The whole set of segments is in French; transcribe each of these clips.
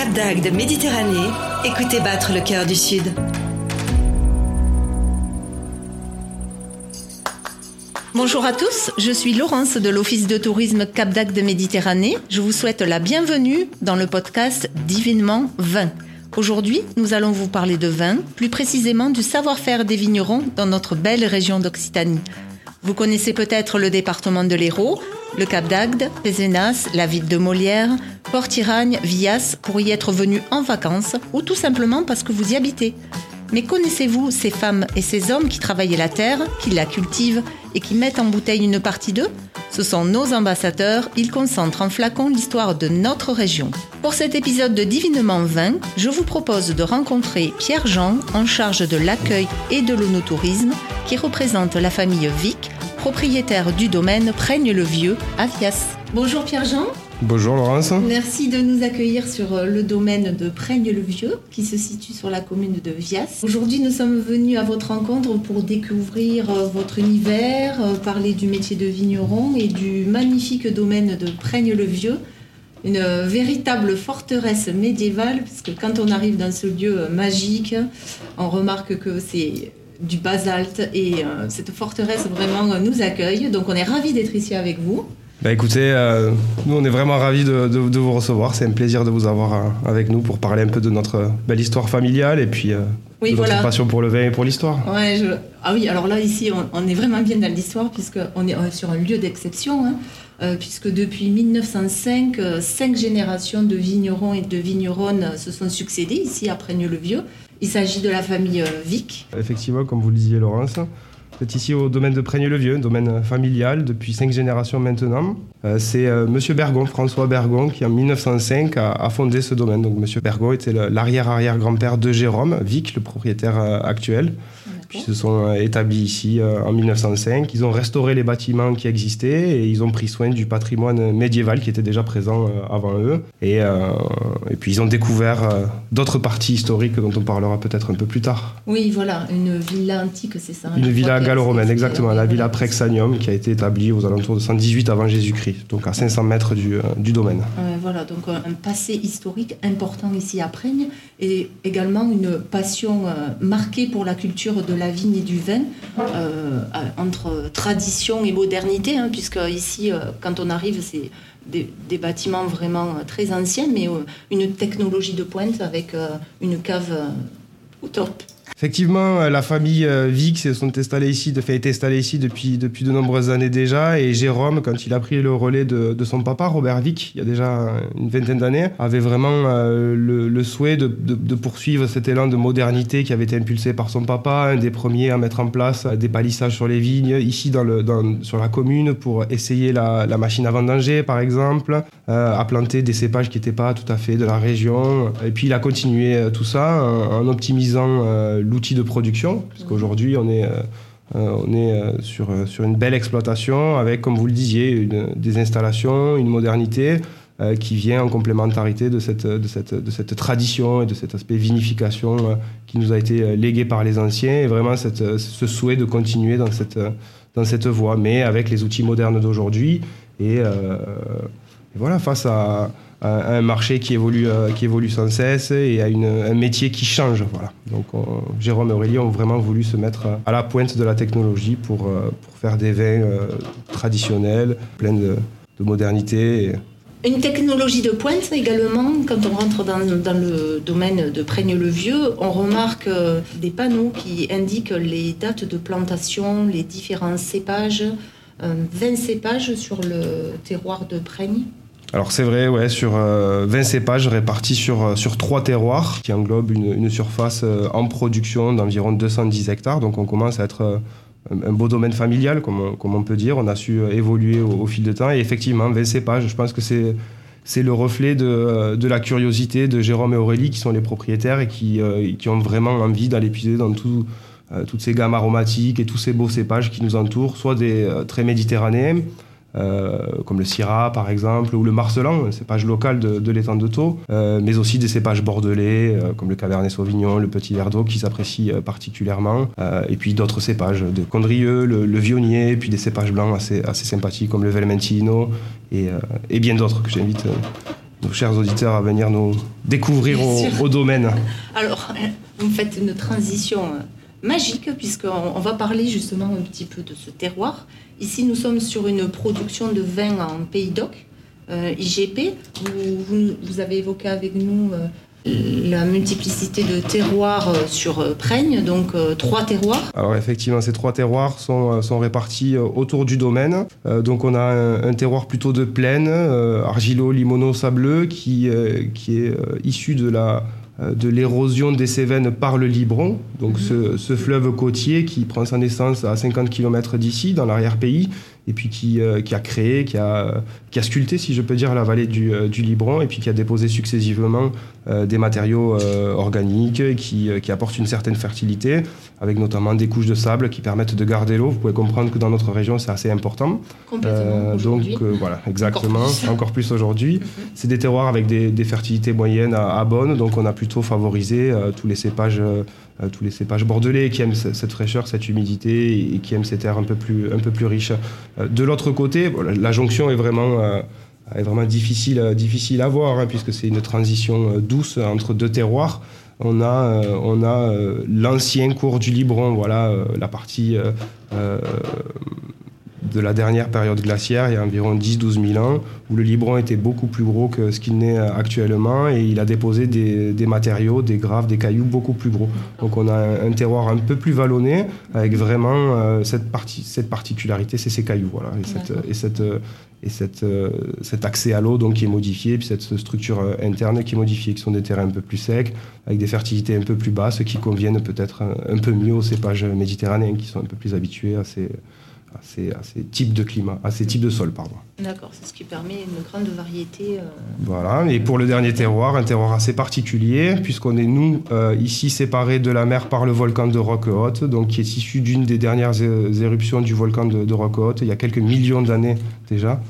Cap d'Agde, Méditerranée, écoutez battre le cœur du Sud. Bonjour à tous, je suis Laurence de l'Office de tourisme Cap d'Agde Méditerranée. Je vous souhaite la bienvenue dans le podcast Divinement Vin. Aujourd'hui, nous allons vous parler de vin, plus précisément du savoir-faire des vignerons dans notre belle région d'Occitanie. Vous connaissez peut-être le département de l'Hérault, le Cap d'Agde, Pézenas, la ville de Molière, Port-Iragne, Villas pour y être venu en vacances ou tout simplement parce que vous y habitez. Mais connaissez-vous ces femmes et ces hommes qui travaillent la terre, qui la cultivent et qui mettent en bouteille une partie d'eux? Ce sont nos ambassadeurs, ils concentrent en flacon l'histoire de notre région. Pour cet épisode de Divinement Vin, je vous propose de rencontrer Pierre Jean en charge de l'accueil et de l'onotourisme qui représente la famille Vic, propriétaire du domaine Praigne-le-Vieux à Vias. Bonjour Pierre Jean. Bonjour Laurence. Merci de nous accueillir sur euh, le domaine de Praigne-le-Vieux qui se situe sur la commune de Vias. Aujourd'hui, nous sommes venus à votre rencontre pour découvrir euh, votre univers, euh, parler du métier de vigneron et du magnifique domaine de Praigne-le-Vieux. Une véritable forteresse médiévale, puisque quand on arrive dans ce lieu magique, on remarque que c'est du basalte et cette forteresse vraiment nous accueille. Donc on est ravis d'être ici avec vous. Bah écoutez, euh, nous on est vraiment ravis de, vous recevoir. C'est un plaisir de vous avoir euh, avec nous pour parler un peu de notre belle histoire familiale et puis euh, de notre passion pour le vin et pour l'histoire. Ouais, Ah oui, alors là ici on, est vraiment bien dans l'histoire puisqu'on est, est sur un lieu d'exception. Hein, puisque depuis 1905, cinq générations de vignerons et de vigneronnes se sont succédées ici à Praigne-le-Vieux. Il s'agit de la famille Vic. Effectivement, comme vous le disiez Laurence, c'est ici au domaine de Praigne-le-Vieux, domaine familial depuis cinq générations maintenant. Euh, c'est euh, Monsieur Bergon, François Bergon, qui en 1905 a, fondé ce domaine. Donc Monsieur Bergon était l'arrière-arrière-grand-père de Jérôme Vic, le propriétaire euh, actuel. Ils se sont établis ici en 1905. Ils ont restauré les bâtiments qui existaient et ils ont pris soin du patrimoine médiéval qui était déjà présent avant eux. Et, et puis ils ont découvert d'autres parties historiques dont on parlera peut-être un peu plus tard. Oui, voilà, une villa antique, c'est ça. Une villa gallo-romaine, exactement, la villa Prexanium qui a été établie aux alentours de 118 avant Jésus-Christ, donc à 500 mètres du, euh, du domaine. voilà, donc euh, un passé historique important ici à Praigne et également une passion euh, marquée pour la culture de la vigne et du vin, entre tradition et modernité, hein, puisque ici, quand on arrive, c'est des, des, bâtiments vraiment très anciens, mais une technologie de pointe avec une cave au top. Effectivement, euh, la famille euh, Vic sont installés ici, de fait, est installée ici depuis, depuis de nombreuses années déjà. Et Jérôme, quand il a pris le relais de, de son papa, Robert Vic, il y a déjà une vingtaine d'années, avait vraiment euh, le, le, souhait de, de, poursuivre cet élan de modernité qui avait été impulsé par son papa, un des premiers à mettre en place des palissages sur les vignes, ici dans le, dans, sur la commune, pour essayer la, machine à vendanger, par exemple, euh, à planter des cépages qui n'étaient pas tout à fait de la région. Et puis il a continué tout ça en, en optimisant l'outil de production, puisqu'aujourd'hui on est, euh, euh, on est euh, sur, sur une belle exploitation avec, comme vous le disiez, des installations, une modernité qui vient en complémentarité de cette, de, cette, de cette tradition et de cet aspect vinification qui nous a été légué par les anciens. Et vraiment cette, ce souhait de continuer dans cette, dans cette voie, mais avec les outils modernes d'aujourd'hui. Et, et, voilà, face à à un marché qui évolue, euh, qui évolue sans cesse et à une, un métier qui change. Voilà. Donc Jérôme et Aurélie ont vraiment voulu se mettre à la pointe de la technologie pour, euh, pour faire des vins euh, traditionnels, pleins de, de modernité. Une technologie de pointe également, quand on rentre dans, le domaine de Praigne-le-Vieux, on remarque des panneaux qui indiquent les dates de plantation, les différents cépages, 20 cépages sur le terroir de Praigne. Alors c'est vrai, ouais, sur 20 euh, cépages répartis sur, euh, sur trois terroirs qui englobent une, une surface euh, en production d'environ 210 hectares. Donc on commence à être un beau domaine familial, comme on, comme on peut dire. On a su évoluer au, fil du temps. Et effectivement, 20 cépages, je pense que c'est, c'est le reflet de, de, la curiosité de Jérôme et Aurélie, qui sont les propriétaires et qui, qui ont vraiment envie d'aller puiser dans tout, toutes ces gammes aromatiques et tous ces beaux cépages qui nous entourent, soit des très méditerranéens, euh, comme le Syrah par exemple, ou le Marcelan, un cépage local de, de l'étang de Thau, euh, mais aussi des cépages bordelais, euh, comme le Cabernet Sauvignon, le Petit Verdot, qui s'apprécient particulièrement, et puis d'autres cépages, de Condrieux, le, le, Vionnier, puis des cépages blancs assez, assez sympathiques, comme le Velmentino, et, et bien d'autres que j'invite nos chers auditeurs à venir nous découvrir au, domaine. Alors, vous faites une transition magique, puisqu'on on va parler justement un petit peu de ce terroir. Ici, nous sommes sur une production de vin en Pays d'Oc, IGP. Vous, avez évoqué avec nous la multiplicité de terroirs euh, sur euh, Praigne, donc euh, trois terroirs. Alors effectivement, ces trois terroirs sont, sont répartis autour du domaine. donc on a un, terroir plutôt de plaine, argilo, limono, sableux, qui, qui est issu de la de l'érosion des Cévennes par le Libron, donc ce, ce, fleuve côtier qui prend sa naissance à 50 km d'ici, dans l'arrière-pays, et puis qui, euh, qui, a créé, qui a, qui a sculpté, si je peux dire, la vallée du, euh, du Libron, et puis qui a déposé successivement euh, des matériaux organiques qui, qui, apportent une certaine fertilité, avec notamment des couches de sable qui permettent de garder l'eau. Vous pouvez comprendre que dans notre région, c'est assez important. donc voilà, exactement, encore plus, aujourd'hui. Mhm. C'est des terroirs avec des, des fertilités moyennes à, à, bonnes, donc on a plutôt favorisé tous les cépages tous les cépages bordelais qui aiment cette fraîcheur, cette humidité et qui aiment ces terres un peu plus, un peu plus riches. Euh, de l'autre côté, la jonction est vraiment euh, est vraiment difficile, difficile à voir, hein, puisque c'est une transition douce entre deux terroirs. On a, on a l'ancien cours du Libron, voilà, la partie de la dernière période glaciaire, il y a environ 10-12 000 ans, où le Libron était beaucoup plus gros que ce qu'il n'est actuellement et il a déposé des, matériaux, des graves, des cailloux beaucoup plus gros. Donc on a un, terroir un peu plus vallonné avec vraiment euh, cette, partie, cette particularité, c'est ces cailloux. Voilà, et, cette, et, cette, et cette, euh, cet accès à l'eau donc qui est modifié, puis cette structure euh, interne qui est modifiée, qui sont des terrains un peu plus secs, avec des fertilités un peu plus basses, qui conviennent peut-être un, un peu mieux aux cépages méditerranéens, qui sont un peu plus habitués à ces à ces, types de climat, à ces types de sols, pardon. D'accord, c'est ce qui permet une grande variété. Euh, voilà, et pour le dernier terroir, un terroir assez particulier, puisqu'on est, nous, euh, ici séparés de la mer par le volcan de Roque-Haute, donc qui est issu d'une des dernières éruptions du volcan de, de Roque-Haute, il y a quelques millions d'années déjà.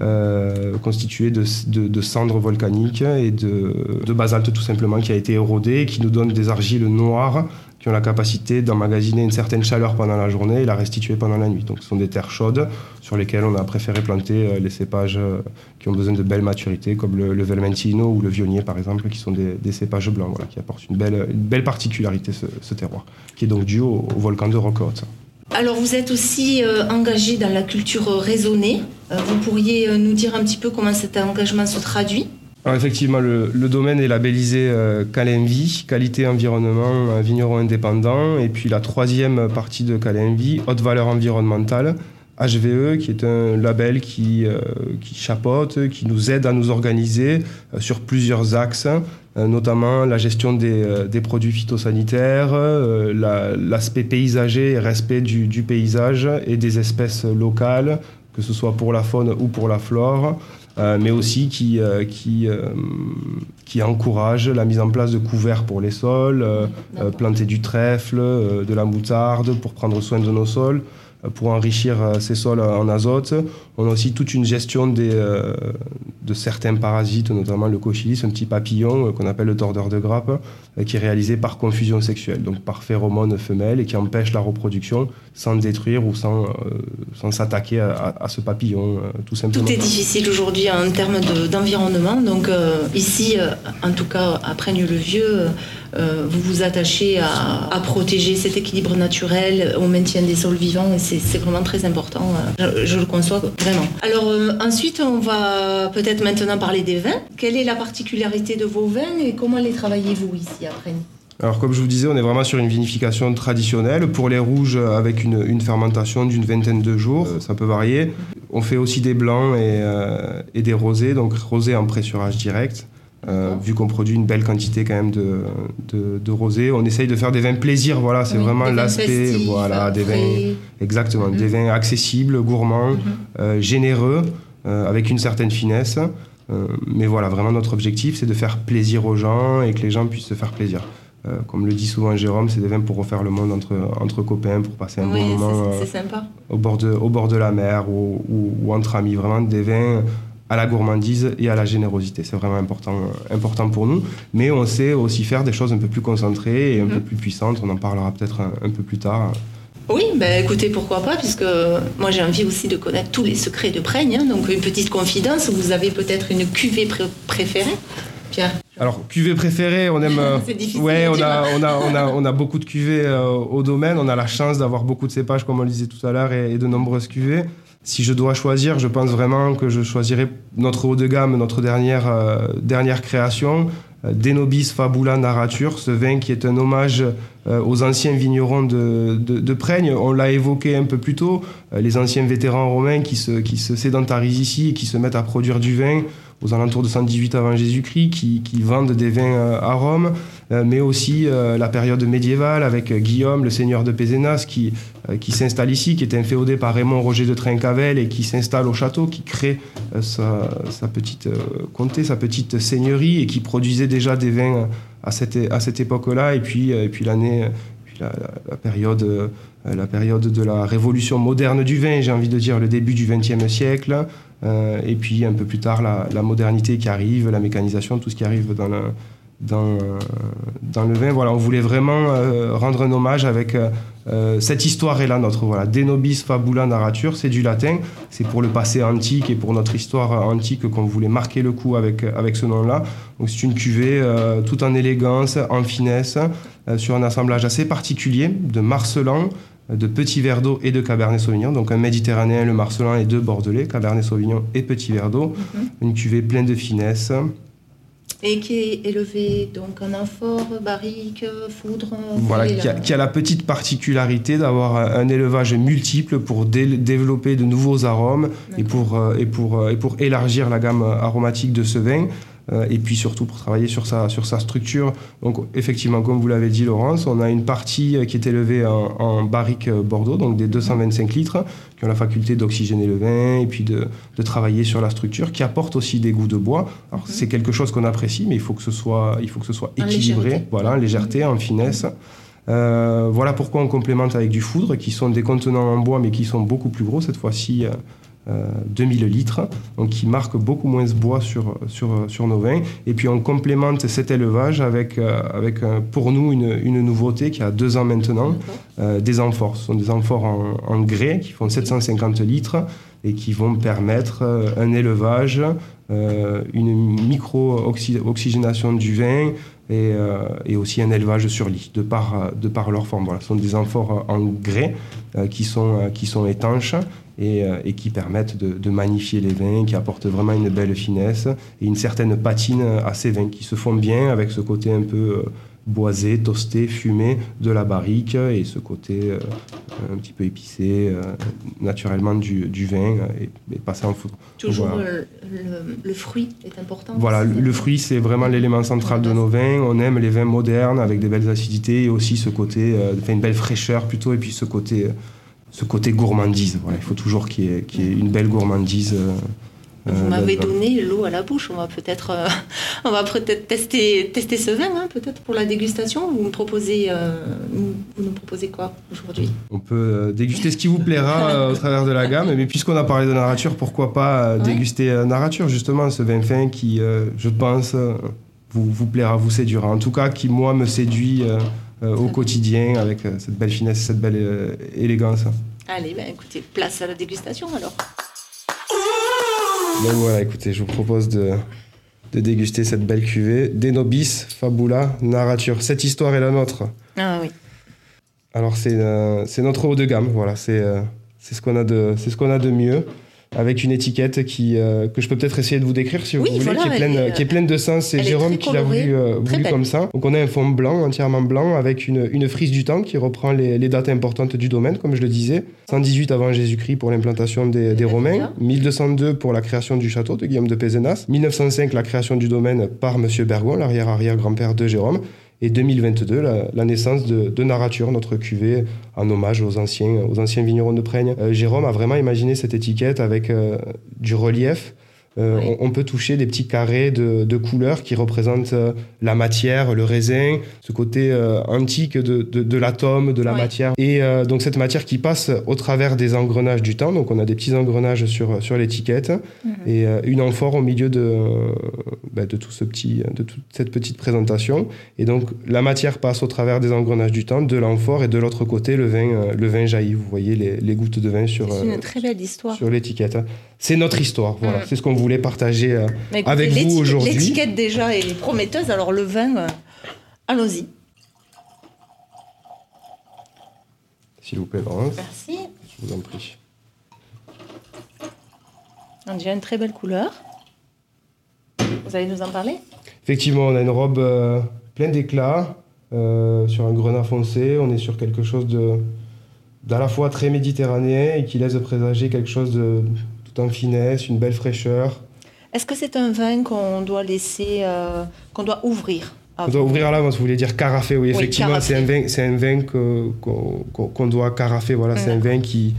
Euh, constitué de, de, cendres volcaniques et de, de, basalte tout simplement qui a été érodé, qui nous donne des argiles noires qui ont la capacité d'emmagasiner une certaine chaleur pendant la journée et la restituer pendant la nuit. Donc ce sont des terres chaudes sur lesquelles on a préféré planter euh, les cépages euh, qui ont besoin de belle maturité, comme le, le Velmentino ou le Vionnier par exemple, qui sont des, cépages blancs, qui apportent une belle, particularité ce, terroir, qui est donc dû au, volcan de Rocotte. Alors vous êtes aussi euh, engagé dans la culture raisonnée. Vous pourriez nous dire un petit peu comment cet engagement se traduit? Effectivement, le, domaine est labellisé Calenvi, qualité environnement vigneron indépendant. Et puis la troisième partie de Calenvi, haute valeur environnementale, HVE, qui est un label qui, qui chapeaute, qui nous aide à nous organiser sur plusieurs axes. Euh, notamment la gestion des, euh, produits phytosanitaires, euh, l'aspect paysager et respect du, paysage et des espèces locales, que ce soit pour la faune ou pour la flore, mais aussi qui, qui, qui encourage la mise en place de couverts pour les sols, planter du trèfle, de la moutarde pour prendre soin de nos sols pour enrichir ces sols en azote. On a aussi toute une gestion des, de certains parasites, notamment le cochilis, un petit papillon euh, qu'on appelle le tordeur de grappe, euh, qui est réalisé par confusion sexuelle, donc par phéromone femelle et qui empêche la reproduction sans détruire ou sans, euh, sans s'attaquer à, ce papillon, tout simplement. Tout est difficile aujourd'hui en termes d'environnement, donc ici, en tout cas à Praigne-le-Vieux, vous vous attachez à, protéger cet équilibre naturel, au maintien des sols vivants, et c'est vraiment très important. Je, je, le conçois vraiment. Alors ensuite, on va peut-être maintenant parler des vins. Quelle est la particularité de vos vins et comment les travaillez-vous ici alors comme je vous disais, on est vraiment sur une vinification traditionnelle. Pour les rouges, avec une, fermentation d'une vingtaine de jours, euh, ça peut varier. On fait aussi des blancs et, euh, des rosés, donc rosés en pressurage direct. Euh, vu qu'on produit une belle quantité quand même de, de, rosés, on essaye de faire des vins plaisir. Voilà, c'est vraiment l'aspect, voilà, des vins, exactement, des mhm. vins accessibles, gourmands, mhm. généreux. Euh, avec une certaine finesse. Euh, mais voilà, vraiment notre objectif, c'est de faire plaisir aux gens et que les gens puissent se faire plaisir. Euh, comme le dit souvent Jérôme, c'est des vins pour refaire le monde entre, entre copains, pour passer un bon moment Au, bord de, au bord de la mer ou, ou, entre amis. Vraiment des vins à la gourmandise et à la générosité. C'est vraiment important, important pour nous. Mais on sait aussi faire des choses un peu plus concentrées et un peu mhm. plus puissantes. On en parlera peut-être un, peu plus tard. Oui, ben écoutez, pourquoi pas, puisque moi j'ai envie aussi de connaître tous les secrets de Praigne. Hein. donc une petite confidence, vous avez peut-être une cuvée préférée Pierre? Alors, cuvée préférée, on aime. C'est difficile ouais, on a, on, a, on, a, on a beaucoup de cuvées euh, au domaine. On a la chance d'avoir beaucoup de cépages, comme on le disait tout à l'heure, et, et de nombreuses cuvées. Si je dois choisir, je pense vraiment que je choisirais notre haut de gamme, notre dernière, euh, dernière création, euh, Denobis Fabula Narrature, ce vin qui est un hommage euh, aux anciens vignerons de, de, de Praigne. On l'a évoqué un peu plus tôt, euh, les anciens vétérans romains qui se, qui se sédentarisent ici et qui se mettent à produire du vin aux alentours de 118 avant Jésus-Christ, qui, qui vendent des vins euh, à Rome, euh, mais aussi euh, la période médiévale avec euh, Guillaume, le seigneur de Pézenas, qui, euh, qui s'installe ici, qui est inféodé par Raymond Roger de Trincavel et qui s'installe au château, qui crée euh, sa, petite euh, comté, sa petite seigneurie et qui produisait déjà des vins euh, à cette, à cette époque-là. Et puis, euh, et puis l'année, euh, la, la- la période, euh, la période de la révolution moderne du vin, j'ai envie de dire le début du XXe siècle. Euh, et puis un peu plus tard, la, la modernité qui arrive, la mécanisation, tout ce qui arrive dans le, dans, euh, dans le vin. Voilà, on voulait vraiment euh, rendre un hommage avec euh, cette histoire est là, notre voilà, De nobis fabula narrature, c'est du latin, c'est pour le passé antique et pour notre histoire antique qu'on voulait marquer le coup avec, avec ce nom-là. Donc c'est une cuvée euh, tout en élégance, en finesse, sur un assemblage assez particulier de Marcelan, de Petit Verdot et de Cabernet Sauvignon. Donc un Méditerranéen, le Marcelan et deux Bordelais, Cabernet Sauvignon et Petit Verdot. Une cuvée pleine de finesse. Et qui est élevé donc en amphore, barrique, foudre. Voilà, qui a, la- qui a la petite particularité d'avoir un, un élevage multiple pour dé- développer de nouveaux arômes et pour, euh, et, pour, euh, et pour élargir la gamme aromatique de ce vin. Euh, et puis surtout pour travailler sur sa, sur sa structure. Donc effectivement, comme vous l'avez dit Laurence, on a une partie euh, qui est élevée en, en barrique euh, Bordeaux, donc des 225 litres, qui ont la faculté d'oxygéner le vin et puis de, de travailler sur la structure, qui apporte aussi des goûts de bois. Alors c'est quelque chose qu'on apprécie, mais il faut que ce soit, il faut que ce soit En équilibré, légèreté. voilà, en légèreté, en finesse. Euh, voilà pourquoi on complémente avec du foudre, qui sont des contenants en bois, mais qui sont beaucoup plus gros, cette fois-ci 2000 litres, donc qui marquent beaucoup moins ce bois sur, sur, sur nos vins. Et puis on complémente cet élevage avec, euh, avec euh, pour nous une, une nouveauté qui a deux ans maintenant, euh, des amphores. Ce sont des amphores en, en grès qui font 750 litres et qui vont permettre euh, un élevage, euh, une micro-oxygénation du vin et, euh, et aussi un élevage sur lit, de par, euh, de par leur forme. Voilà, ce sont des amphores en grès euh, qui, sont, euh, qui sont étanches et, euh, et qui permettent de, de magnifier les vins, qui apportent vraiment une belle finesse et une certaine patine à ces vins qui se font bien avec ce côté un peu euh, boisé, toasté, fumé de la barrique et ce côté euh, un petit peu épicé euh, naturellement du, du vin et, et passé en foudre. Toujours Voilà. le, le fruit est important. Voilà, le, fruit, c'est vraiment l'élément central de nos vins. On aime les vins modernes avec des belles acidités et aussi ce côté, euh, enfin, une belle fraîcheur plutôt, et puis ce côté, ce côté gourmandise. Voilà, il faut toujours qu'il y, ait- qu'il y ait une belle gourmandise. Vous euh, m'avez donné l'eau à la bouche. On va peut-être, euh, on va peut-être tester, tester ce vin, hein, peut-être pour la dégustation. Vous me proposez, euh, vous nous proposez quoi aujourd'hui? On peut déguster ce qui vous plaira au travers de la gamme, mais puisqu'on a parlé de narrature, pourquoi pas Ouais. déguster narrature, justement, ce vin fin qui, je pense, vous, vous plaira, vous séduira. En tout cas, qui, moi, me séduit au quotidien avec cette belle finesse, cette belle élégance. Allez, ben écoutez, place à la dégustation alors. Donc voilà, écoutez, je vous propose de, de déguster cette belle cuvée. Denobis, Fabula, Narrature. Cette histoire est la nôtre. Ah oui. Alors c'est euh, notre haut de gamme, voilà, c'est euh, c'est ce qu'on a de c'est ce qu'on a de mieux avec une étiquette qui euh, que je peux peut-être essayer de vous décrire si vous Oui, voulez, voilà, qui est pleine elle est, qui est pleine de sens. C'est Jérôme qui l'a voulu, euh, voulu comme ça. Donc on a un fond blanc, entièrement blanc, avec une, une frise du temps qui reprend les, les dates importantes du domaine, comme je le disais. 118 avant Jésus-Christ pour l'implantation des, des Très Romains, bien. 1202 pour la création du château de Guillaume de Pézenas, 1905 la création du domaine par Monsieur Bergon, l'arrière-arrière-grand-père de Jérôme, et 2022 la, naissance de, Narrature, notre cuvée en hommage aux anciens, aux anciens vignerons de Praigne. Euh, Jérôme a vraiment imaginé cette étiquette avec euh, du relief, euh, on, peut toucher des petits carrés de, couleurs qui représentent euh, la matière, le raisin, ce côté euh, antique de, l'atome, de la matière. Et donc cette matière qui passe au travers des engrenages du temps. Donc on a des petits engrenages sur, sur l'étiquette mhm. et une amphore au milieu de, bah, de, tout ce petit, de toute cette petite présentation. Et donc la matière passe au travers des engrenages du temps, de l'amphore et de l'autre côté le vin, le vin jaillit. Vous voyez les, gouttes de vin sur, une très belle histoire. sur l'étiquette. C'est notre histoire, voilà. Mm. C'est ce qu'on voulait partager euh, avec vous aujourd'hui. L'étiquette déjà est prometteuse, alors le vin, euh, allons-y. S'il vous plaît, Laurence. Merci. Je vous en prie. On a déjà une très belle couleur. Vous allez nous en parler? Effectivement, on a une robe euh, pleine d'éclat, sur un grenat foncé. On est sur quelque chose de d'à la fois très méditerranéen et qui laisse présager quelque chose de en finesse, une belle fraîcheur. Est-ce que c'est un vin qu'on doit laisser, euh, qu'on doit ouvrir on doit ouvrir à l'avance, vous voulez dire carafer, oui, effectivement, c'est un vin, c'est un vin qu'on doit carafer, voilà, c'est un vin qui,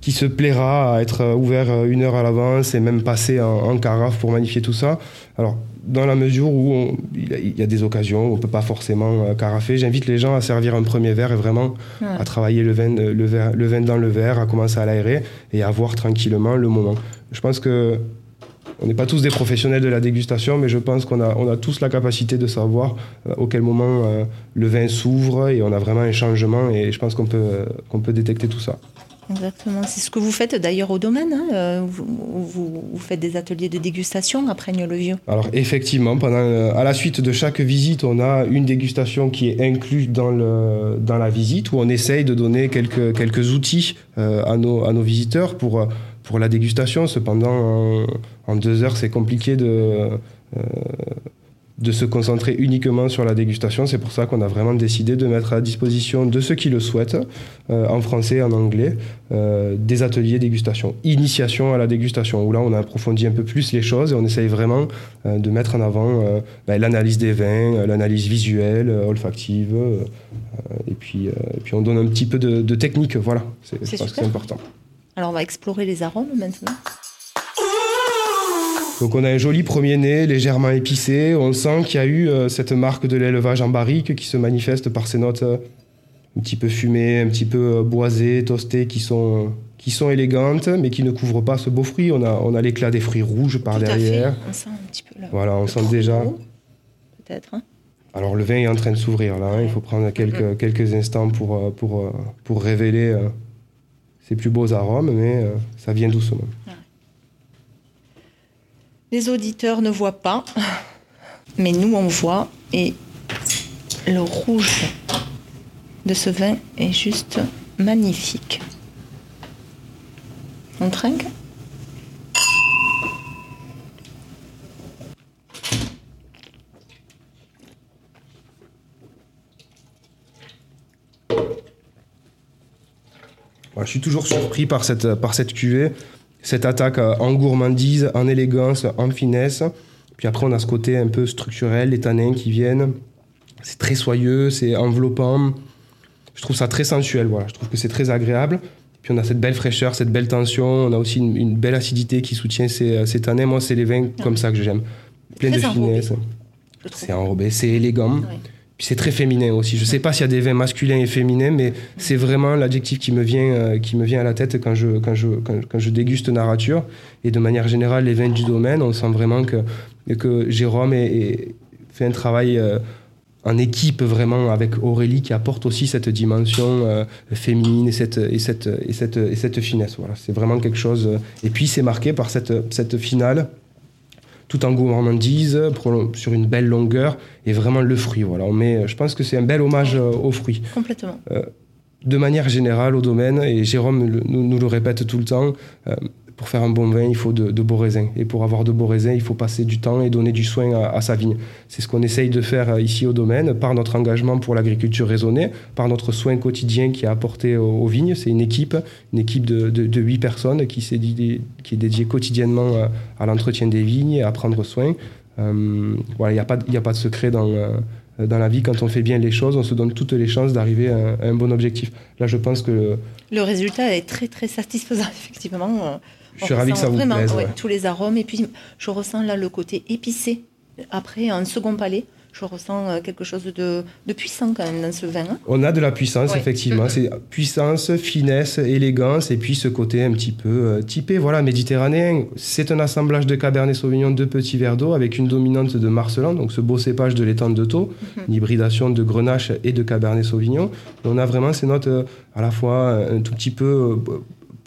qui se plaira à être ouvert une heure à l'avance et même passer en, carafe pour magnifier tout ça. Alors, dans la mesure où il y, a des occasions où on ne peut pas forcément euh, carafer, j'invite les gens à servir un premier verre et vraiment à travailler le vin, le, le vin dans le verre, à commencer à l'aérer et à voir tranquillement le moment. Je pense que on n'est pas tous des professionnels de la dégustation, mais je pense qu'on a, on a tous la capacité de savoir euh, auquel moment euh, le vin s'ouvre et on a vraiment un changement et je pense qu'on peut, qu'on peut détecter tout ça. Exactement. C'est ce que vous faites d'ailleurs au domaine. Hein, euh, vous, faites des ateliers de dégustation après le vieux. Alors effectivement, euh, à la suite de chaque visite, on a une dégustation qui est incluse dans, le, dans la visite où on essaye de donner quelques, quelques outils euh, à, nos, à nos visiteurs pour, pour la dégustation. Cependant, en, deux heures, c'est compliqué de de se concentrer uniquement sur la dégustation. C'est pour ça qu'on a vraiment décidé de mettre à disposition de ceux qui le souhaitent, euh, en français et en anglais, euh, des ateliers dégustation, initiation à la dégustation, où là on a approfondi un peu plus les choses et on essaye vraiment euh, de mettre en avant ben, l'analyse des vins, l'analyse visuelle, olfactive, et, puis, et puis on donne un petit peu de, technique, voilà, c'est important. Alors on va explorer les arômes maintenant. Donc on a un joli premier nez, légèrement épicé. On sent qu'il y a eu euh, cette marque de l'élevage en barrique qui se manifeste par ces notes euh, un petit peu fumées, un petit peu euh, boisées, toastées, qui sont, qui sont élégantes, mais qui ne couvrent pas ce beau fruit. On a, on a l'éclat des fruits rouges par derrière. On sent un petit peu là. Voilà, on sent déjà. Peut-être. Hein. Alors le vin est en train de s'ouvrir là. Hein. Il faut prendre quelques, quelques instants pour, pour, pour révéler ses plus beaux arômes, mais ça vient doucement. Les auditeurs ne voient pas, mais nous on voit et le rouge de ce vin est juste magnifique. On trinque Je suis toujours surpris par cette, par cette cuvée cette attaque euh, en gourmandise, en élégance, en finesse. Puis après, on a ce côté un peu structurel, les tanins qui viennent. C'est très soyeux, c'est enveloppant. Je trouve ça très sensuel, voilà. Je trouve que c'est très agréable. Puis on a cette belle fraîcheur, cette belle tension. On a aussi une, belle acidité qui soutient ces, euh, ces tanins. Moi, c'est les vins comme ça que j'aime. Plein de finesse. C'est enrobé, c'est élégant. C'est très féminin aussi. Je ne sais pas s'il y a des vins masculins et féminins, mais c'est vraiment l'adjectif qui me vient euh, qui me vient à la tête quand je quand je quand, je déguste Narature. Et de manière générale, les vins du domaine, on sent vraiment que que Jérôme est, fait un travail euh, en équipe vraiment avec Aurélie qui apporte aussi cette dimension euh, féminine et cette et cette et cette et cette finesse. Voilà, c'est vraiment quelque chose. Et puis c'est marqué par cette cette finale tout en gourmandise, sur une belle longueur, et vraiment le fruit. Voilà, on met, je pense que c'est un bel hommage euh, aux fruits. Complètement. Euh, de manière générale au domaine, et Jérôme nous, le répète tout le temps, euh, pour faire un bon vin, il faut de, beaux raisins. Et pour avoir de beaux raisins, il faut passer du temps et donner du soin à, sa vigne. C'est ce qu'on essaye de faire euh, ici au domaine par notre engagement pour l'agriculture raisonnée, par notre soin quotidien qui est apporté aux, vignes. C'est une équipe, une équipe de, huit personnes qui, est dédiée, quotidiennement euh, à l'entretien des vignes et à prendre soin. Euh, voilà, il n'y a, pas, de secret dans, dans la vie. Quand on fait bien les choses, on se donne toutes les chances d'arriver à, un bon objectif. Là, je pense que... Le résultat est très, très satisfaisant, effectivement Je suis ravi que ça vous vraiment, plaise. ouais, ouais. tous les arômes. Et puis, je ressens là le côté épicé. Après, un second palais, je ressens euh, quelque chose de, de puissant quand même dans ce vin. hein. On a de la puissance, Ouais. effectivement. C'est puissance, finesse, élégance, et puis ce côté un petit peu euh, typé, voilà, méditerranéen. C'est un assemblage de Cabernet Sauvignon de petits verres d'eau avec une dominante de Marcelin, donc ce beau cépage de l'étang de Thau, Mhm. une hybridation de Grenache et de Cabernet Sauvignon. On a vraiment ces notes euh, à la fois euh, un tout petit peu euh,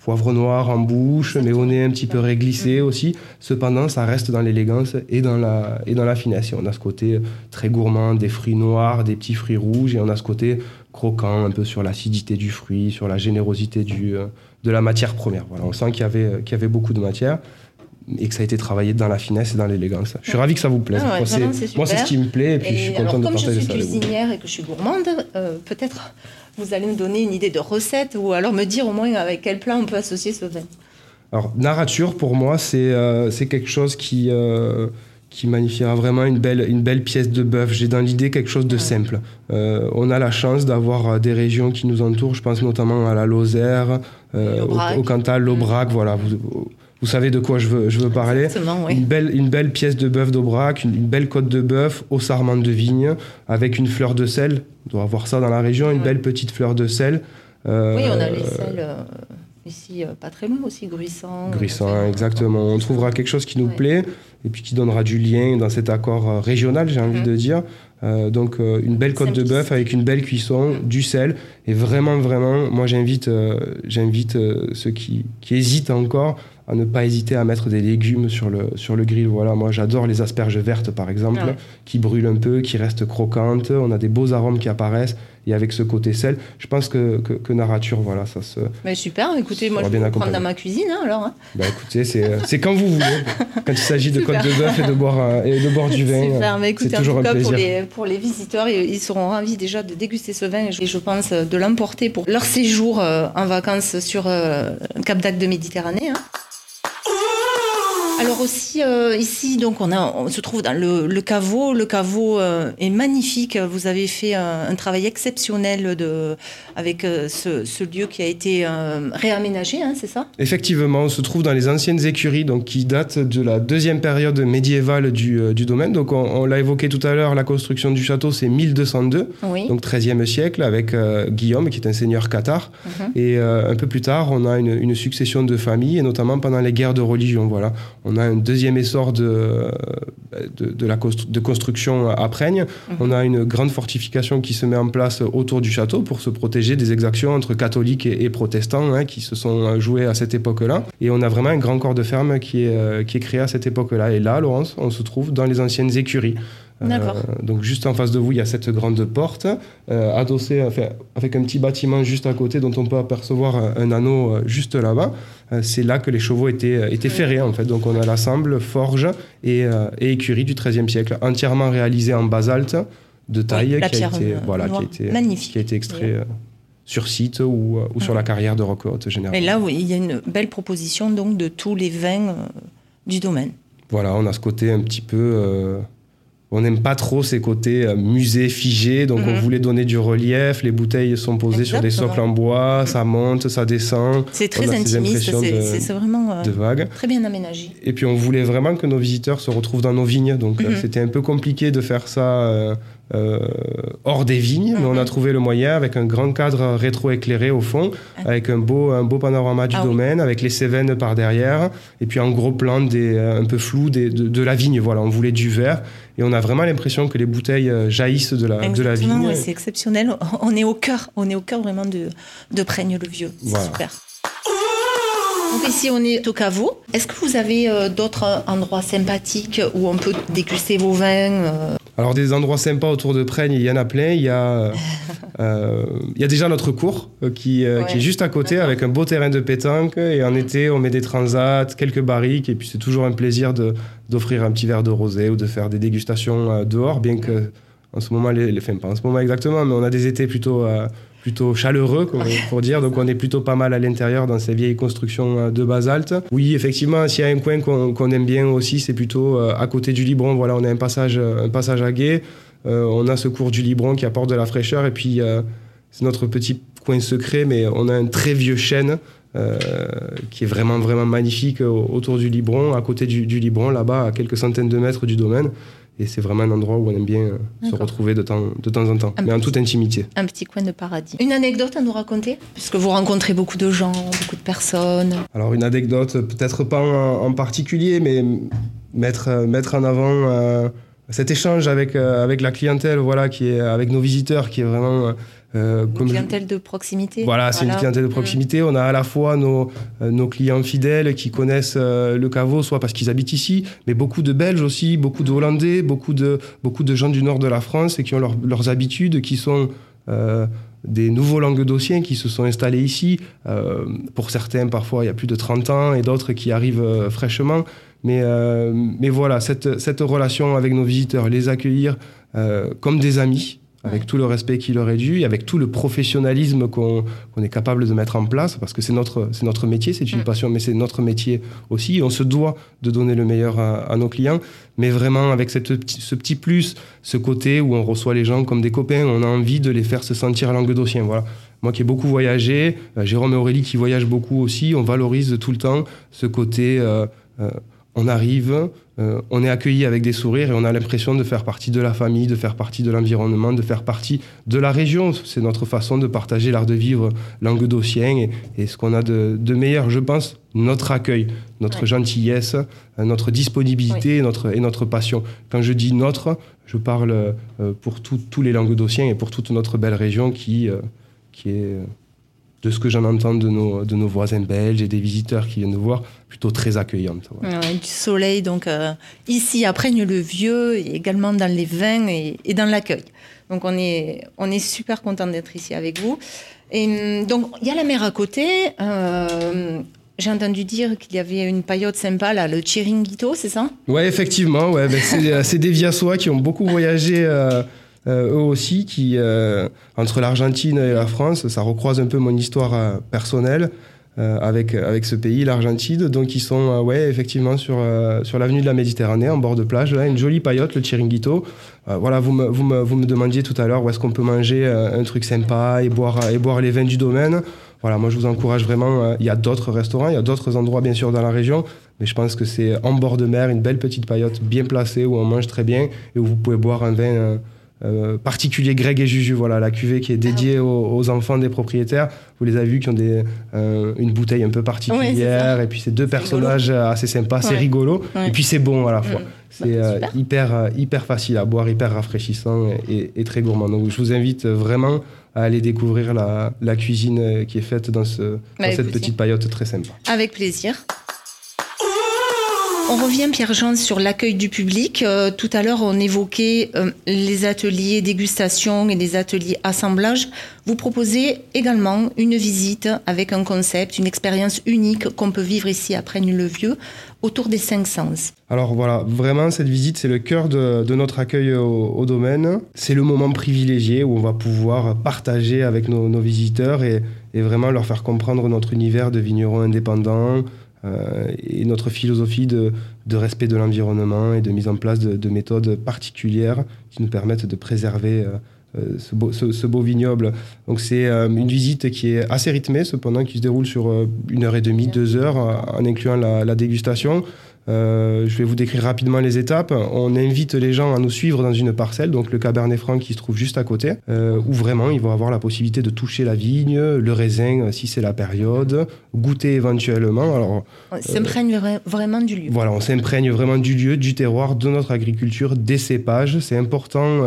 poivre noir en bouche, mais au nez un petit peu réglissé aussi. Cependant, ça reste dans l'élégance et dans la, et dans la finesse. Et on a ce côté très gourmand, des fruits noirs, des petits fruits rouges, et on a ce côté croquant, un peu sur l'acidité du fruit, sur la générosité du, euh, de la matière première. Voilà, on sent qu'il y, avait, euh, qu'il y avait beaucoup de matière et que ça a été travaillé dans la finesse et dans l'élégance. Je suis ravi que ça vous plaise. Ah ouais, moi, c'est, ce qui me plaît, et puis je suis content de comme je partager suis ça avec vous. cuisinière et que je suis gourmande, euh, peut-être vous allez me donner une idée de recette ou alors me dire au moins avec quel plat on peut associer ce vin. Alors, narrature, pour moi, c'est euh, quelque chose qui, euh, qui magnifiera vraiment une belle, une belle pièce de bœuf. J'ai dans l'idée quelque chose de Ouais. simple. Euh, on a la chance d'avoir euh, des régions qui nous entourent. Je pense notamment à la Lozère, au, au Cantal, l'Aubrac. Voilà, vous, vous savez de quoi je veux, je veux parler. Oui. Une, belle, une belle pièce de bœuf d'Aubrac, une, une belle côte de bœuf au sarment de vigne, avec une fleur de sel. On doit avoir ça dans la région, une Ouais. belle petite fleur de sel. Euh, Oui, on a les sels euh, ici, euh, pas très loin aussi, Gruissant. Gruissant, exactement. On trouvera quelque chose qui nous Ouais. plaît et puis qui donnera du lien dans cet accord régional, j'ai envie Mhm. de dire. Euh, donc euh, une belle côte de bœuf avec une belle cuisson, du sel et vraiment vraiment, moi j'invite euh, j'invite ceux qui, qui hésitent encore à ne pas hésiter à mettre des légumes sur le sur le grill. Voilà, moi j'adore les asperges vertes par exemple, Ah ouais. qui brûlent un peu, qui restent croquantes. On a des beaux arômes qui apparaissent et avec ce côté sel, je pense que que, que Narature, voilà, ça se Mais super, écoutez, moi je va vais prendre dans ma cuisine hein, alors. hein. bah écoutez, c'est c'est quand vous voulez. Quand il s'agit de côte de bœuf et de boire euh, et de boire du vin, Super, euh, mais écoutez, c'est en toujours tout un cas, pour plaisir. les, pour les visiteurs, ils seront ravis déjà de déguster ce vin et je- et je pense euh, de l'emporter pour leur séjour euh, en vacances sur euh, Cap d'Agde de Méditerranée. hein. Alors aussi euh, ici donc on a on se trouve dans le, le caveau le caveau euh, est magnifique vous avez fait un, un travail exceptionnel de avec euh, ce, ce lieu qui a été euh, réaménagé hein, c'est ça? Effectivement, on se trouve dans les anciennes écuries, donc qui datent de la deuxième période médiévale du, euh, du domaine. Donc on, on l'a évoqué tout à l'heure, la construction du château c'est 1202, oui donc 13e siècle, avec euh, Guillaume qui est un seigneur cathare. Mhm. Et euh, un peu plus tard, on a une, une succession de familles, et notamment pendant les guerres de religion. Voilà, on a un deuxième essor de, de, de la constru- de construction à Praigne. Mhm. On a une grande fortification qui se met en place autour du château pour se protéger des exactions entre catholiques et, et protestants hein, qui se sont joués à cette époque-là. Et on a vraiment un grand corps de ferme qui est, euh, qui est créé à cette époque-là. Et là, Laurence, on se trouve dans les anciennes écuries. Euh, donc juste en face de vous, il y a cette grande porte, euh, adossée enfin, avec un petit bâtiment juste à côté dont on peut apercevoir un, anneau euh, juste là-bas. Euh, c'est là que les chevaux étaient, euh, étaient ferrés en fait. Donc on a l'assemble, forge et, euh, et écurie du XIIIe siècle, entièrement réalisée en basalte de taille Oui, qui, a été, euh, voilà, qui, a été, Magnifique. qui a été extrait euh, sur site ou, euh, sur la carrière de Roquehaute généralement. Et là, oui, il y a une belle proposition donc de tous les vins euh, du domaine. Voilà, on a ce côté un petit peu. euh, on n'aime pas trop ces côtés euh, musée figé, donc on Mhm. voulait donner du relief. Les bouteilles sont posées sur des socles en bois, ça monte, ça descend, C'est très intimiste, c'est vraiment euh, de vagues. très bien aménagé. Et puis on voulait vraiment que nos visiteurs se retrouvent dans nos vignes, donc euh, Mhm. c'était un peu compliqué de faire ça euh, euh, hors des vignes, mais on a Mhm. trouvé le moyen avec un grand cadre rétro-éclairé au fond, Ah. avec un beau, un beau panorama du Ah oui. domaine, avec les Cévennes par derrière, et puis un gros plan des, euh, un peu flou des- de, de la vigne. Voilà, on voulait du vert, et on a vraiment l'impression que les bouteilles euh, jaillissent de la, de la vigne. ouais, c'est exceptionnel. On est au cœur, on est au cœur vraiment de, de Praigne le Vieux. C'est Voilà. super. Donc ici on est au caveau. Est-ce que vous avez euh, d'autres endroits sympathiques où on peut déguster vos vins euh, Alors des endroits sympas autour de Praigne, il y en a plein. Il y a, euh, il y a déjà notre cour euh, qui, euh, qui est juste à côté avec un beau terrain de pétanque. Et en été, on met des transats, quelques barriques. Et puis c'est toujours un plaisir de, d'offrir un petit verre de rosé ou de faire des dégustations dehors, bien que en ce moment, les, les, enfin, pas en ce moment exactement, mais on a des étés plutôt, plutôt chaleureux, pour dire. Donc on est plutôt pas mal à l'intérieur dans ces vieilles constructions euh, de basalte. Oui, effectivement, s'il y a un coin qu'on aime bien aussi, c'est plutôt euh, à côté du Libron. Voilà, on a un passage, euh, un passage à guet. Euh, on a ce cours du Libron qui apporte de la fraîcheur. Et puis, euh, c'est notre petit coin secret, mais on a un très vieux chêne qui est vraiment, vraiment magnifique autour du Libron, à côté du, du Libron, là-bas, à quelques centaines de mètres du domaine. Et c'est vraiment un endroit où on aime bien euh, se retrouver de temps, de temps en temps, mais en toute intimité. Un petit coin de paradis. Une anecdote à nous raconter? Puisque vous rencontrez beaucoup de gens, beaucoup de personnes. Alors une anecdote, peut-être pas en, particulier, mais mettre, euh, mettre en avant euh, cet échange avec, avec la clientèle, voilà, qui est, avec nos visiteurs, qui est vraiment euh, une clientèle de proximité. Voilà, c'est une clientèle de proximité. On a à la fois nos, euh, nos clients fidèles qui connaissent euh, le caveau, soit parce qu'ils habitent ici, mais beaucoup de Belges aussi, beaucoup de Hollandais, beaucoup de, beaucoup de gens du nord de la France et qui ont leurs habitudes, qui sont des nouveaux languedociens qui se sont installés ici. pour certains, parfois, il y a plus de 30 ans et d'autres qui arrivent fraîchement. Mais, mais voilà, cette, cette relation avec nos visiteurs, les accueillir comme des amis, avec tout le respect qu'il aurait dû, avec tout le professionnalisme qu'on est capable de mettre en place, parce que c'est notre, notre métier, c'est une mm. passion, mais c'est notre métier aussi. On se doit de donner le meilleur à, nos clients, mais vraiment avec cette, ce petit plus, ce côté où on reçoit les gens comme des copains, on a envie de les faire se sentir languedociens. Voilà. Moi qui ai beaucoup voyagé, euh, Jérôme et Aurélie qui voyagent beaucoup aussi, on valorise tout le temps ce côté... Euh, euh, on arrive, euh, on est accueilli avec des sourires et on a l'impression de faire partie de la famille, de faire partie de l'environnement, de faire partie de la région. C'est notre façon de partager l'art de vivre languedocien et, et ce qu'on a de, meilleur, je pense, notre accueil, notre gentillesse, euh, notre disponibilité et, notre, et notre passion. Quand je dis notre, je parle euh, pour tous les languedociens et pour toute notre belle région qui, qui est de ce que j'en entends de nos, de nos voisins belges et des visiteurs qui viennent nous voir, plutôt très accueillante. du soleil, donc euh, ici à Praigne-le-Vieux, et également dans les vins et, dans l'accueil. Donc on est, on est super content d'être ici avec vous. Et donc il y a la mer à côté. Euh, j'ai entendu dire qu'il y avait une paillote sympa, là, le Chiringuito, c'est ça? Oui, effectivement. Ouais, ben, c'est des Viassois qui ont beaucoup voyagé. Euh, euh, eux aussi, qui, euh, entre l'Argentine et la France, ça recroise un peu mon histoire euh, personnelle. avec, avec ce pays, l'Argentine. Donc, ils sont ouais, effectivement sur, sur l'avenue de la Méditerranée, en bord de plage. Là, une jolie paillote, le Chiringuito. voilà, vous me, vous, vous me demandiez tout à l'heure où est-ce qu'on peut manger un truc sympa et boire, et boire les vins du domaine. Voilà, moi, je vous encourage vraiment. Il y a d'autres restaurants, il y a d'autres endroits, bien sûr, dans la région. Mais je pense que c'est en bord de mer, une belle petite paillote bien placée où on mange très bien et où vous pouvez boire un vin euh, particulier Greg et Juju, voilà, la cuvée qui est dédiée ah aux, enfants des propriétaires. Vous les avez vus qui ont des, euh, une bouteille un peu particulière, et puis c'est deux personnages assez sympas, c'est rigolo, et puis c'est bon à la fois. Mm. C'est bah, euh, hyper, hyper facile à boire, hyper rafraîchissant et, très gourmand. Donc je vous invite vraiment à aller découvrir la, la cuisine qui est faite dans, ce, dans cette petite paillote très sympa. Avec plaisir. On revient, Pierre-Jean, sur l'accueil du public. Euh, tout à l'heure, on évoquait euh, les ateliers dégustation et les ateliers assemblage. Vous proposez également une visite avec un concept, une expérience unique qu'on peut vivre ici à Praigne-le-Vieux autour des cinq sens. Alors voilà, vraiment, cette visite, c'est le cœur de, notre accueil au, domaine. C'est le moment privilégié où on va pouvoir partager avec nos, visiteurs et, et, vraiment leur faire comprendre notre univers de vignerons indépendants, euh, et notre philosophie de, respect de l'environnement et de mise en place de, méthodes particulières qui nous permettent de préserver euh, euh, ce beau, vignoble. Donc c'est une visite qui est assez rythmée, cependant, qui se déroule sur une heure et demie, deux heures, en incluant la dégustation. Euh, je vais vous décrire rapidement les étapes. On invite les gens à nous suivre dans une parcelle, donc le Cabernet Franc qui se trouve juste à côté, euh, où vraiment ils vont avoir la possibilité de toucher la vigne, le raisin euh, si c'est la période, goûter éventuellement. Alors, on s'imprègne vraiment du lieu. Voilà, on s'imprègne vraiment du lieu, du terroir, de notre agriculture, des cépages. C'est important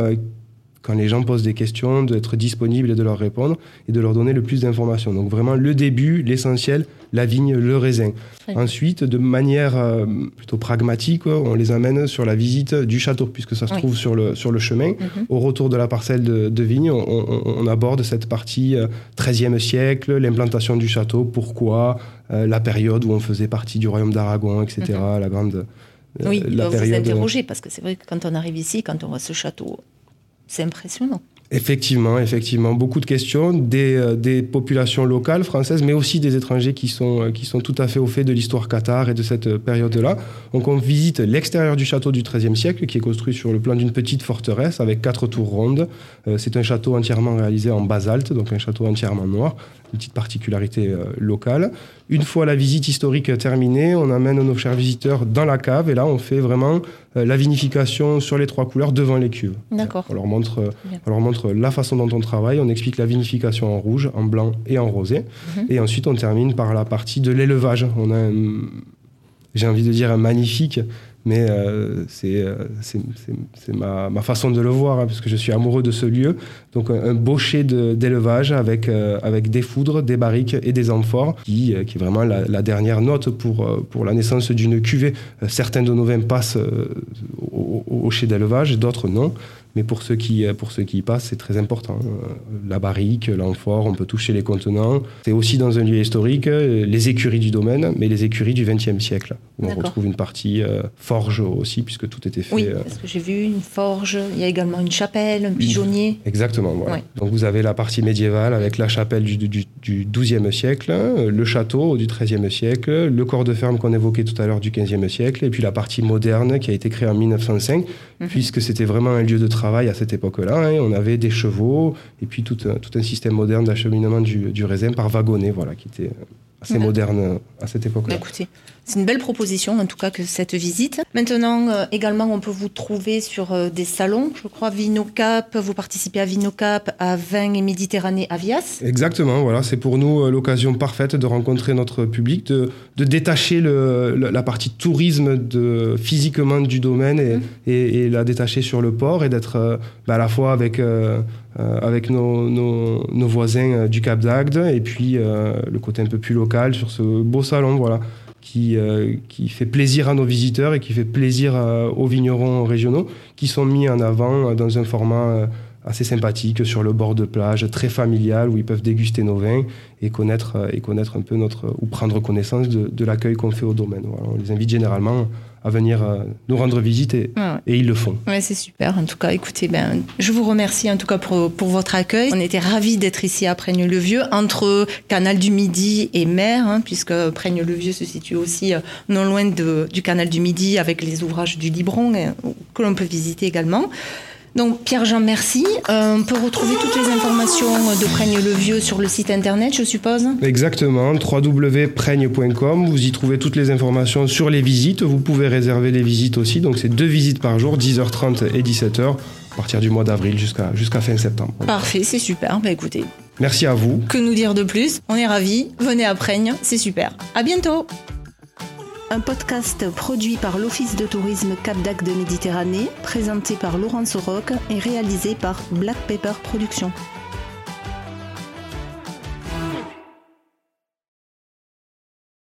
quand les gens posent des questions, d'être disponible et de leur répondre et de leur donner le plus d'informations. Donc vraiment le début, l'essentiel, la vigne, le raisin. Ensuite, de manière euh, plutôt pragmatique, on les amène sur la visite du château, puisque ça se trouve sur le, sur le chemin. Mhm. Au retour de la parcelle de, vigne, on, aborde cette partie 13e euh, siècle, l'implantation du château, pourquoi, euh, la période où on faisait partie du royaume d'Aragon, etc., mhm. la grande... oui, la vous interroger, parce que c'est vrai que quand on arrive ici, quand on voit ce château c'est impressionnant. Effectivement, effectivement, beaucoup de questions des, euh, des, populations locales françaises, mais aussi des étrangers qui sont, euh, qui sont tout à fait au fait de l'histoire Qatar et de cette euh, période-là. Donc on visite l'extérieur du château du XIIIe siècle, qui est construit sur le plan d'une petite forteresse avec quatre tours rondes. C'est un château entièrement réalisé en basalte, donc un château entièrement noir, une petite particularité locale. Une fois la visite historique terminée, on amène nos chers visiteurs dans la cave et là on fait vraiment la vinification sur les trois couleurs devant les cuves. D'accord. On leur montre, on leur montre la façon dont on travaille, on explique la vinification en rouge, en blanc et en rosé. Mhm. Et ensuite, on termine par la partie de l'élevage. On a, j'ai envie de dire, un magnifique mais euh, euh, c'est ma, ma, façon de le voir, hein, parce je suis amoureux de ce lieu. Donc un, beau bochet d'élevage avec, euh, avec des foudres, des barriques et des amphores, qui, qui est vraiment la, dernière note pour, pour la naissance d'une cuvée. certains de nos vins passent au, au, d'élevage, d'autres non. Mais pour ceux qui, pour ceux qui y passent, c'est très important. La barrique, l'amphore, on peut toucher les contenants. C'est aussi dans un lieu historique, les écuries du domaine, mais les écuries du XXe siècle, où on retrouve une partie forge aussi, puisque tout était fait. Oui, euh, parce que j'ai vu une forge, il y a également une chapelle, un pigeonnier. Exactement, voilà. Donc vous avez la partie médiévale avec la chapelle du, du, du XIIe siècle, le château du XIIIe siècle, le corps de ferme qu'on évoquait tout à l'heure du XVe siècle, et puis la partie moderne qui a été créée en 1905, mhm. puisque c'était vraiment un lieu de travail à cette époque-là. Hein. On avait des chevaux, et puis tout un, tout un système moderne d'acheminement du, du raisin par wagonnet, voilà, qui était assez moderne à cette époque-là. Écoutez, c'est une belle proposition, en tout cas, que cette visite. Maintenant, euh, également, on peut vous trouver sur euh, des salons. Je crois Vinocap, vous participez à Vinocap, à Vin et Méditerranée Avias. Exactement, voilà, c'est pour nous euh, l'occasion parfaite de rencontrer notre public, de, de détacher le, la partie tourisme de, physiquement du domaine et, mmh. et, la détacher sur le port et d'être bah, à la fois avec, avec nos, nos, nos, voisins du Cap d'Agde et puis le côté un peu plus local sur ce beau salon, voilà qui, euh, qui fait plaisir à nos visiteurs et qui fait plaisir euh, aux vignerons régionaux, qui sont mis en avant euh, dans un format assez sympathique sur le bord de plage, très familial, où ils peuvent déguster nos vins et connaître, et connaître un peu notre, ou prendre connaissance de, de l'accueil qu'on fait au domaine. Voilà, on les invite généralement à venir euh, nous rendre visite et, et ils le font. Ouais, c'est super. En tout cas, écoutez, ben, je vous remercie en tout cas pour, pour votre accueil. On était ravis d'être ici à Praigne-le-Vieux, entre Canal du Midi et Mer, hein, puisque Praigne-le-Vieux se situe aussi euh, non loin de, du Canal du Midi avec les ouvrages du Libron euh, que l'on peut visiter également. Donc Pierre-Jean, merci. Euh, on peut retrouver toutes les informations de Praigne-le-Vieux sur le site internet, je suppose Exactement, www.praigne.com. Vous y trouvez toutes les informations sur les visites. Vous pouvez réserver les visites aussi. Donc c'est deux visites par jour, 10h30 et 17h, à partir du mois d'avril jusqu'à jusqu'à fin septembre. Parfait, c'est super. Bah écoutez. Merci à vous. Que nous dire de plus? On est ravis. Venez à Praigne, c'est super. À bientôt un podcast produit par l'Office de tourisme Cap d'Ac de Méditerranée, présenté par Laurence Roque et réalisé par Black Pepper Productions.